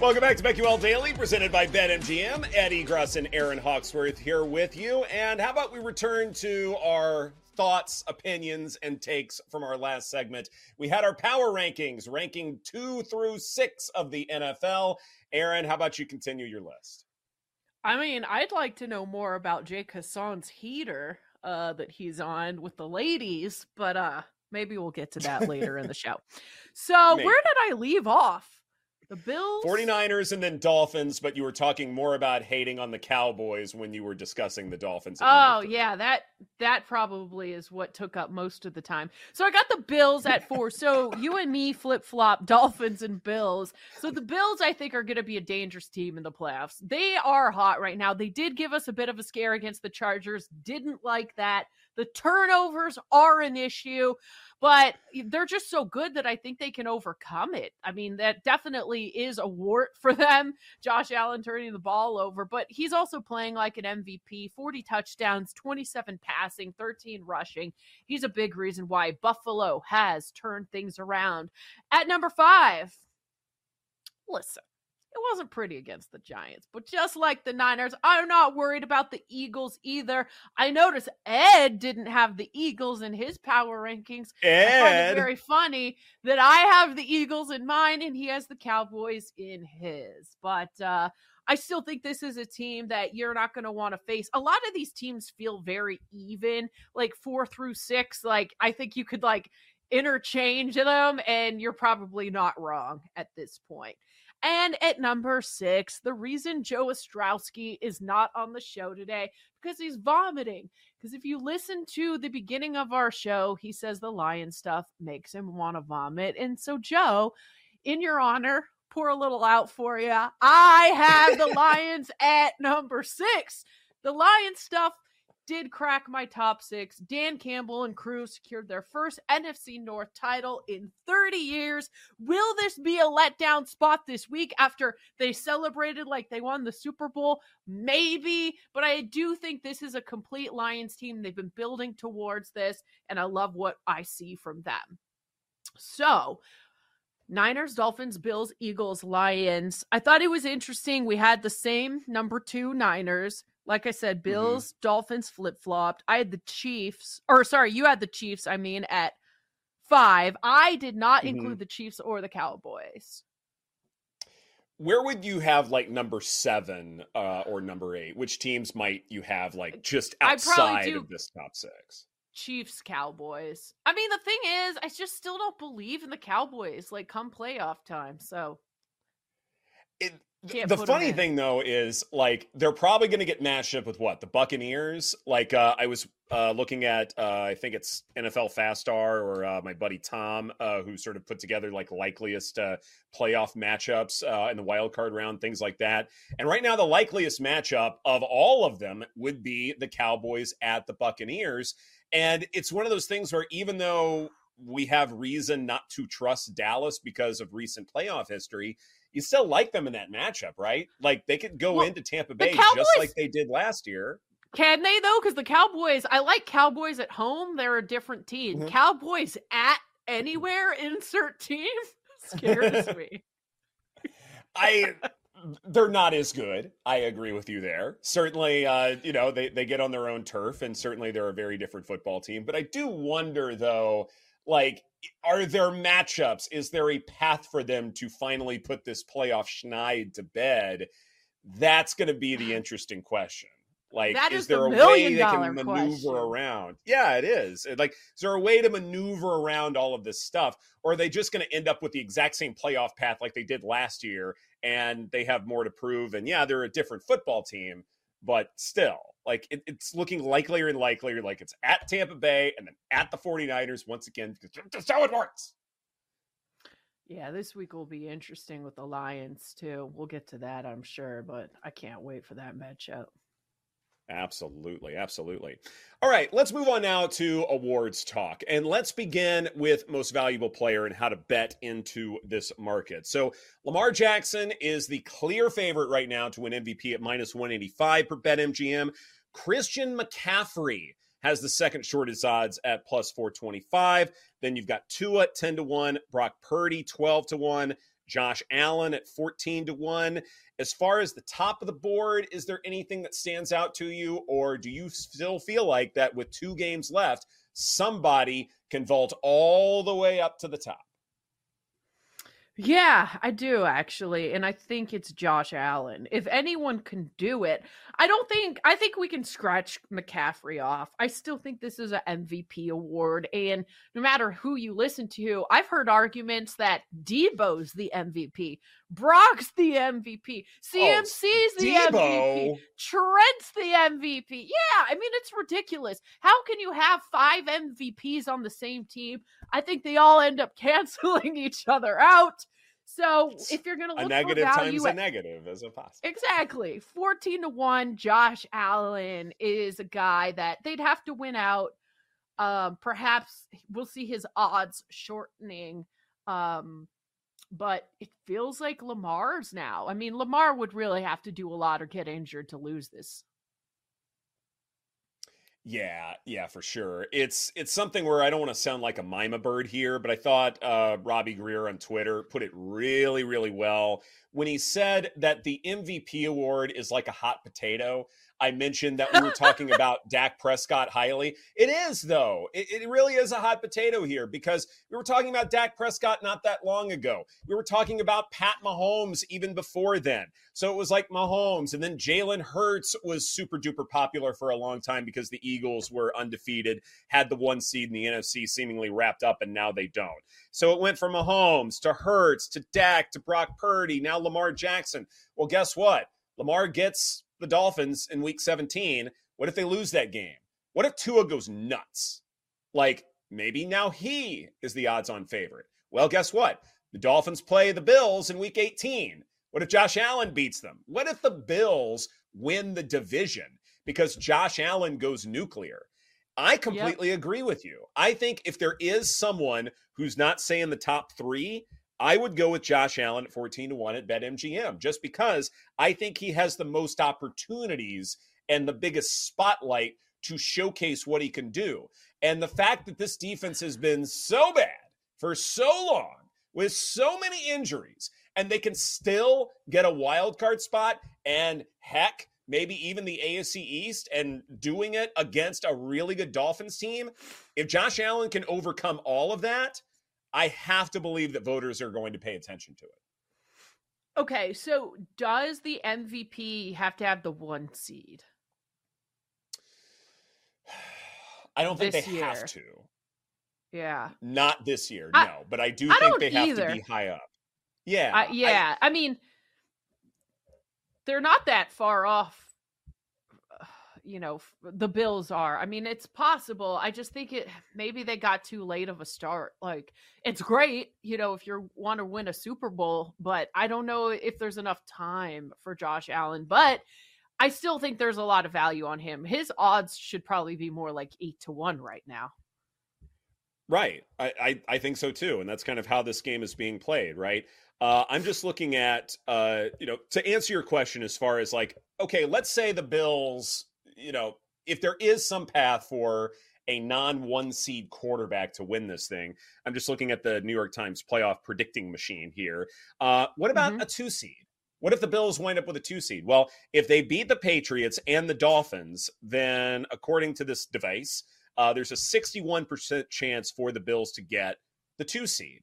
Welcome back to BetQL Daily, presented by BetMGM. Ed Egros and Erin Hawksworth here with you. And how about we return to our thoughts, opinions, and takes from our last segment? We had our power rankings, ranking two through six of the NFL. Erin, how about you continue your list? I mean, I'd like to know more about Jake Hassan's heater uh, that he's on with the ladies, but uh, maybe we'll get to that later in the show. So, maybe. where did I leave off? The Bills, 49ers, and then Dolphins, but you were talking more about hating on the Cowboys when you were discussing the Dolphins. Oh yeah, that that probably is what took up most of the time. So I got the Bills at four. so you and me flip flop Dolphins and Bills. So the Bills, I think, are going to be a dangerous team in the playoffs. They are hot right now. They did give us a bit of a scare against the Chargers. Didn't like that. The turnovers are an issue but they're just so good that I think they can overcome it. I mean, that definitely is a wart for them. Josh Allen turning the ball over, but he's also playing like an MVP 40 touchdowns, 27 passing, 13 rushing. He's a big reason why Buffalo has turned things around. At number five, listen, it wasn't pretty against the Giants, but just like the Niners, I'm not worried about the Eagles either. I noticed Ed didn't have the Eagles in his power rankings. Ed. I find it very funny that I have the Eagles in mine and he has the Cowboys in his. But uh, I still think this is a team that you're not going to want to face. A lot of these teams feel very even, like four through six. Like I think you could like interchange them, and you're probably not wrong at this point. And at number six, the reason Joe Ostrowski is not on the show today because he's vomiting. Because if you listen to the beginning of our show, he says the lion stuff makes him want to vomit. And so, Joe, in your honor, pour a little out for you. I have the Lions at number six. The lion stuff did crack my top six. Dan Campbell and crew secured their first NFC North title in 30 years. Will this be a letdown spot this week after they celebrated like they won the Super Bowl? Maybe, but I do think this is a complete Lions team. They've been building towards this, and I love what I see from them. So, Niners, Dolphins, Bills, Eagles, Lions. I thought it was interesting. We had the same number two Niners. Like I said, mm-hmm. Bills, mm-hmm. Dolphins flip flopped. I had the Chiefs, or sorry, you had the Chiefs, I mean, at five. I did not mm-hmm. include the Chiefs or the Cowboys. Where would you have like number seven uh, or number eight? Which teams might you have like just outside of this top six? Chiefs, Cowboys. I mean, the thing is, I just still don't believe in the Cowboys. Like, come playoff time, so it, the funny thing though is like they're probably going to get matched up with what the Buccaneers. Like uh, I was uh, looking at, uh, I think it's nflfastR or uh, my buddy Tom, uh, who sort of put together like likeliest uh, playoff matchups in the wild card round, things like that. And right now, the likeliest matchup of all of them would be the Cowboys at the Buccaneers. And it's one of those things where even though we have reason not to trust Dallas because of recent playoff history you still like them in that matchup, right? Like they could go well, into Tampa Bay Cowboys, just like they did last year. Can they though? Because the Cowboys, I like Cowboys at home. They're a different team. Mm-hmm. Cowboys at anywhere, insert team, scares me. I they're not as good. I agree with you there. Certainly, uh, you know, they, they get on their own turf, and certainly they're a very different football team. But I do wonder, though, like are there matchups is there a path for them to finally put this playoff schneid to bed that's going to be the interesting question Like, that is, is there the a way they can maneuver question. around? Yeah, it is. Like, is there a way to maneuver around all of this stuff? Or are they just going to end up with the exact same playoff path like they did last year and they have more to prove? And yeah, they're a different football team, but still, like, it, it's looking likelier and likelier. Like, it's at Tampa Bay and then at the 49ers once again. That's how it works. Yeah, this week will be interesting with the Lions too. We'll get to that, I'm sure, but I can't wait for that matchup. Absolutely, absolutely. All right, let's move on now to awards talk. And let's begin with most valuable player and how to bet into this market. So, Lamar Jackson is the clear favorite right now to win MVP at minus 185 per BetMGM. Christian McCaffrey has the second shortest odds at plus 425. Then you've got Tua at 10 to 1, Brock Purdy 12 to 1, Josh Allen at 14 to 1. As far as the top of the board, is there anything that stands out to you, or do you still feel like that with two games left, somebody can vault all the way up to the top? Yeah, I do actually. And I think it's Josh Allen. If anyone can do it, I don't think, I think we can scratch McCaffrey off. I still think this is an MVP award. And no matter who you listen to, I've heard arguments that Debo's the MVP, Brock's the MVP, CMC's oh, the MVP, Trent's the MVP. Yeah, I mean, it's ridiculous. How can you have five MVPs on the same team? I think they all end up canceling each other out. So if you're going to A look negative for value times a at- negative as a possible. Exactly. 14 to 1. Josh Allen is a guy that they'd have to win out. Um, perhaps we'll see his odds shortening. Um, but it feels like Lamar's now. I mean, Lamar would really have to do a lot or get injured to lose this. Yeah, yeah, for sure. It's it's something where I don't want to sound like a mima bird here, but I thought uh, Robbie Greer on Twitter put it really, really well when he said that the MVP award is like a hot potato. I mentioned that we were talking about Dak Prescott highly. It is though. It, it really is a hot potato here because we were talking about Dak Prescott not that long ago. We were talking about Pat Mahomes even before then. So it was like Mahomes, and then Jalen Hurts was super duper popular for a long time because the Eagles were undefeated, had the one seed in the NFC seemingly wrapped up, and now they don't. So it went from Mahomes to Hurts to Dak to Brock Purdy, now Lamar Jackson. Well, guess what? Lamar gets the Dolphins in week 17. What if they lose that game? What if Tua goes nuts? Like maybe now he is the odds on favorite. Well, guess what? The Dolphins play the Bills in week 18. What if Josh Allen beats them? What if the Bills win the division because Josh Allen goes nuclear? I completely agree with you. I think if there is someone who's not saying the top three, I would go with Josh Allen at 14 to 1 at BetMGM just because I think he has the most opportunities and the biggest spotlight to showcase what he can do. And the fact that this defense has been so bad for so long with so many injuries and they can still get a wild card spot and heck maybe even the AFC East and doing it against a really good Dolphins team if Josh Allen can overcome all of that I have to believe that voters are going to pay attention to it. Okay, so does the MVP have to have the one seed? I don't think This they year. have to. Yeah. Not this year, I- no. But I do I think they have to be high up. Yeah. Uh, yeah, I, mean, they're not that far off. You know, the Bills are. I mean, it's possible. I just think it maybe they got too late of a start. Like, it's great, you know, if you want to win a Super Bowl, but I don't know if there's enough time for Josh Allen. But I still think there's a lot of value on him. His odds should probably be more like eight to one right now. Right. I, I, I think so too. And that's kind of how this game is being played, right? Uh, I'm just looking at, uh, you know, to answer your question as far as like, okay, let's say the Bills, you know, if there is some path for a non one seed quarterback to win this thing, I'm just looking at the New York Times playoff predicting machine here. Uh, what about Mhm. a two seed? What if the Bills wind up with a two seed? Well, if they beat the Patriots and the Dolphins, then according to this device, uh, there's a 61% chance for the Bills to get the two seed.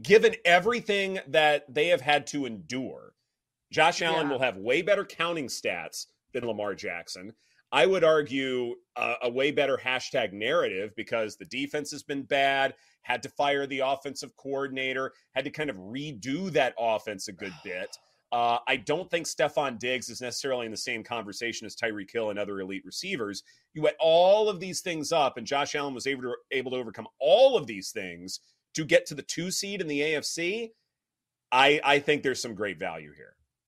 Given everything that they have had to endure, Josh Allen Yeah. will have way better counting stats than Lamar Jackson. I would argue uh, a way better hashtag narrative because the defense has been bad, had to fire the offensive coordinator, had to kind of redo that offense a good bit. Uh, I don't think Stefon Diggs is necessarily in the same conversation as Tyreek Hill and other elite receivers. You add all of these things up, and Josh Allen was able to, able to overcome all of these things to get to the two seed in the AFC. I, I think there's some great value here.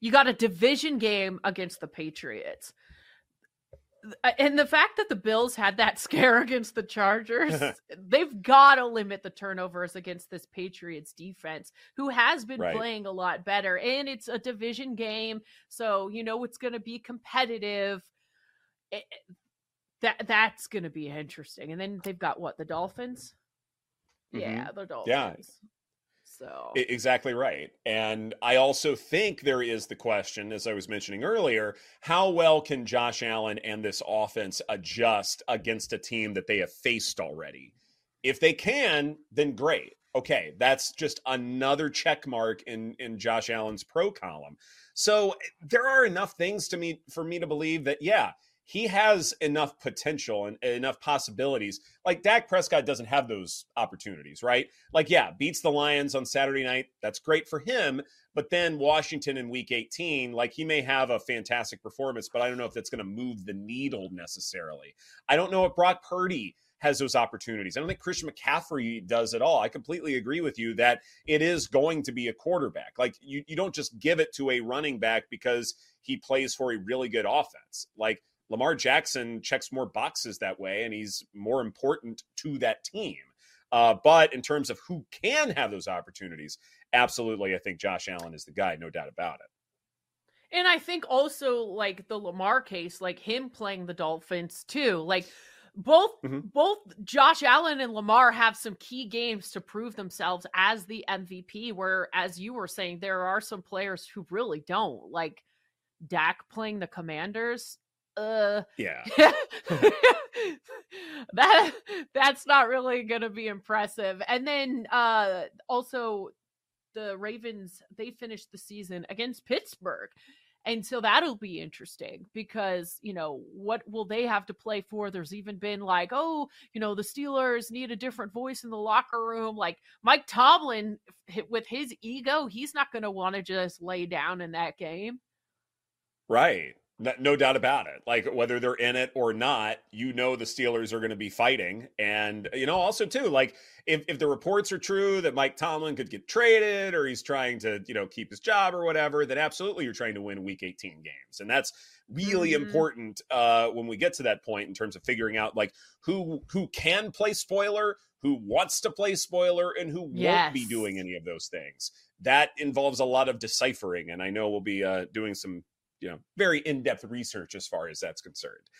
you got a division game against the Patriots. And the fact that the Bills had that scare against the Chargers, they've got to limit the turnovers against this Patriots defense, who has been right. playing a lot better. And it's a division game, so you know it's going to be competitive. It, that that's going to be interesting. And then they've got what the Dolphins. Mm-hmm. Yeah, the Dolphins. Yeah. So exactly right. And I also think there is the question, as I was mentioning earlier, how well can Josh Allen and this offense adjust against a team that they have faced already? If they can, then great. Okay, that's just another check mark in in Josh Allen's pro column. So eh, there are enough things to me for me to believe that yeah, he has enough potential and enough possibilities. Like Dak Prescott doesn't have those opportunities, right? Like, yeah, beats the Lions on Saturday night. That's great for him. But then Washington in week 18, like he may have a fantastic performance, but I don't know if that's going to move the needle necessarily. I don't know if Brock Purdy has those opportunities. I don't think Christian McCaffrey does at all. I completely agree with you that it is going to be a quarterback. Like you, you don't just give it to a running back because he plays for a really good offense. Like Lamar Jackson checks more boxes that way, and he's more important to that team. Uh, but in terms of who can have those opportunities, absolutely, I think Josh Allen is the guy, no doubt about it. And I think also like the Lamar case, like him playing the Dolphins too, like both mm-hmm. both Josh Allen and Lamar have some key games to prove themselves as the MVP. Where, as you were saying, there are some players who really don't like Dak playing the Commanders uh yeah. that that's not really gonna be impressive. And then uh also the ravens they finished the season against pittsburgh and so that'll be interesting because you know what will they have to play for? There's even been like oh you know the steelers need a different voice in the locker room. Like mike tomlin with his ego he's not going to want to just lay down in that game. Right No doubt about it. Like whether they're in it or not, you know the Steelers are going to be fighting. And, you know, also too, like if, if the reports are true that Mike Tomlin could get traded or he's trying to, you know, keep his job or whatever, then absolutely you're trying to win week 18 games. And that's really mm-hmm. important uh, when we get to that point in terms of figuring out like who who can play spoiler, who wants to play spoiler, and who yes. won't be doing any of those things. That involves a lot of deciphering. And I know we'll be uh, doing some you know very in-depth research as far as that's concerned.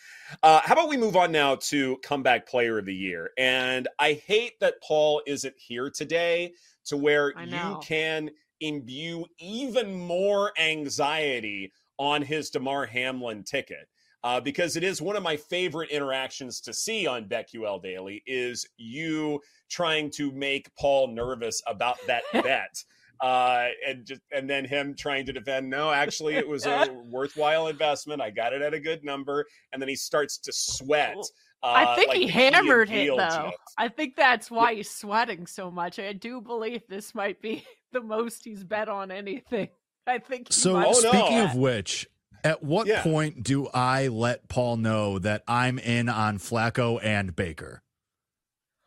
Uh, how about we move on now to comeback player of the year? And i hate that paul isn't here today to where you can imbue even more anxiety on his damar hamlin ticket uh, because it is one of my favorite interactions to see on BetQL Daily is you trying to make Paul nervous about that bet uh, and just and then him trying to defend. No, actually, it was a worthwhile investment. I got it at a good number, and then he starts to sweat. Uh, I think like he hammered it though. I think that's why he's sweating so much. I do believe this might be the most he's bet on anything. I think. So oh, speaking no. of which, at what yeah. point do I let Paul know that I'm in on Flacco and Baker?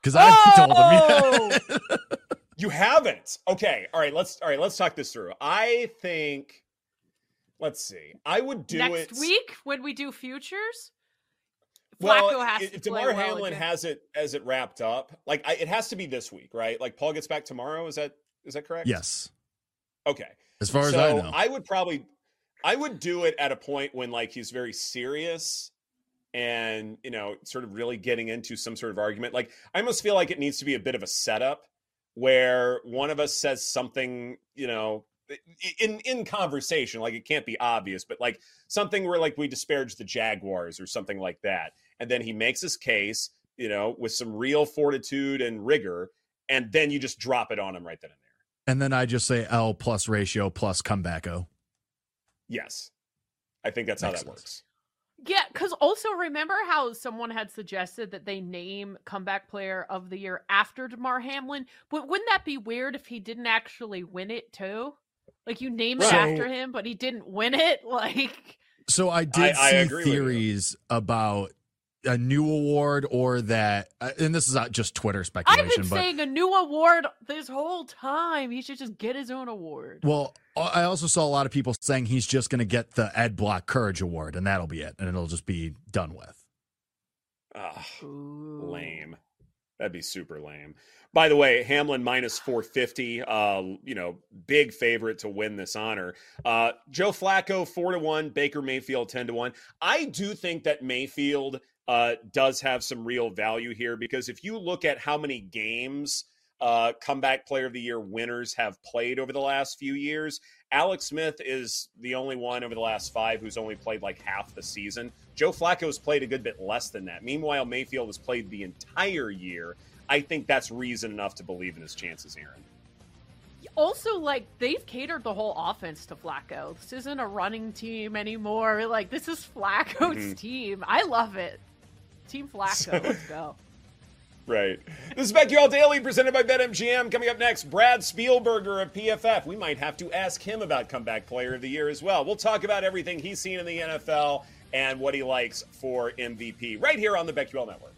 Because I haven't oh! told him yet. You haven't. Okay. All right. Let's all right. Let's talk this through. I think. Let's see. I would do next it next week when we do futures. Flacco well, has if Damar well Hamlin has it as it wrapped up, like I, it has to be this week, right? Like Paul gets back tomorrow. Is that is that correct? Yes. Okay. As far as I know, I would probably, I would do it at a point when like he's very serious and you know sort of really getting into some sort of argument. Like I almost feel like it needs to be a bit of a setup where one of us says something, you know, in in conversation, like it can't be obvious, but like something where like we disparage the Jaguars or something like that, and then he makes his case, you know, with some real fortitude and rigor, and then you just drop it on him right then and there. And then I just say L plus ratio plus comeback O. Yes, I think that's Makes how that sense. works. Yeah, because also remember how someone had suggested that they name comeback player of the year after Damar Hamlin? But wouldn't that be weird if he didn't actually win it too? Like you name it after him, but he didn't win it. Like, so I did I, see I theories about a new award or that uh, and this is not just twitter speculation i've been but, saying a new award this whole time. He should just get his own award. Well i also saw a lot of people saying he's just going to get the ed block courage award and that'll be it and it'll just be done with. Ah lame. That'd be super lame. By the way, Hamlin minus 450, uh, you know, big favorite to win this honor. Uh, Joe Flacco, 4 to 1, Baker Mayfield, 10 to 1. I do think that Mayfield uh, does have some real value here because if you look at how many games uh, comeback player of the year winners have played over the last few years, Alex Smith is the only one over the last five who's only played like half the season. Joe Flacco's played a good bit less than that. Meanwhile, Mayfield has played the entire year. I think that's reason enough to believe in his chances, Erin also like they've catered the whole offense to Flacco. This isn't a running team anymore. Like this is Flacco's mm-hmm. team. I love it. Team Flacco. Let's go. Right. This is BetQL Daily presented by BetMGM. Coming up next, Brad Spielberger of PFF. We might have to ask him about comeback player of the year as well. We'll talk about everything he's seen in the NFL and what he likes for MVP right here on the BetQL Network.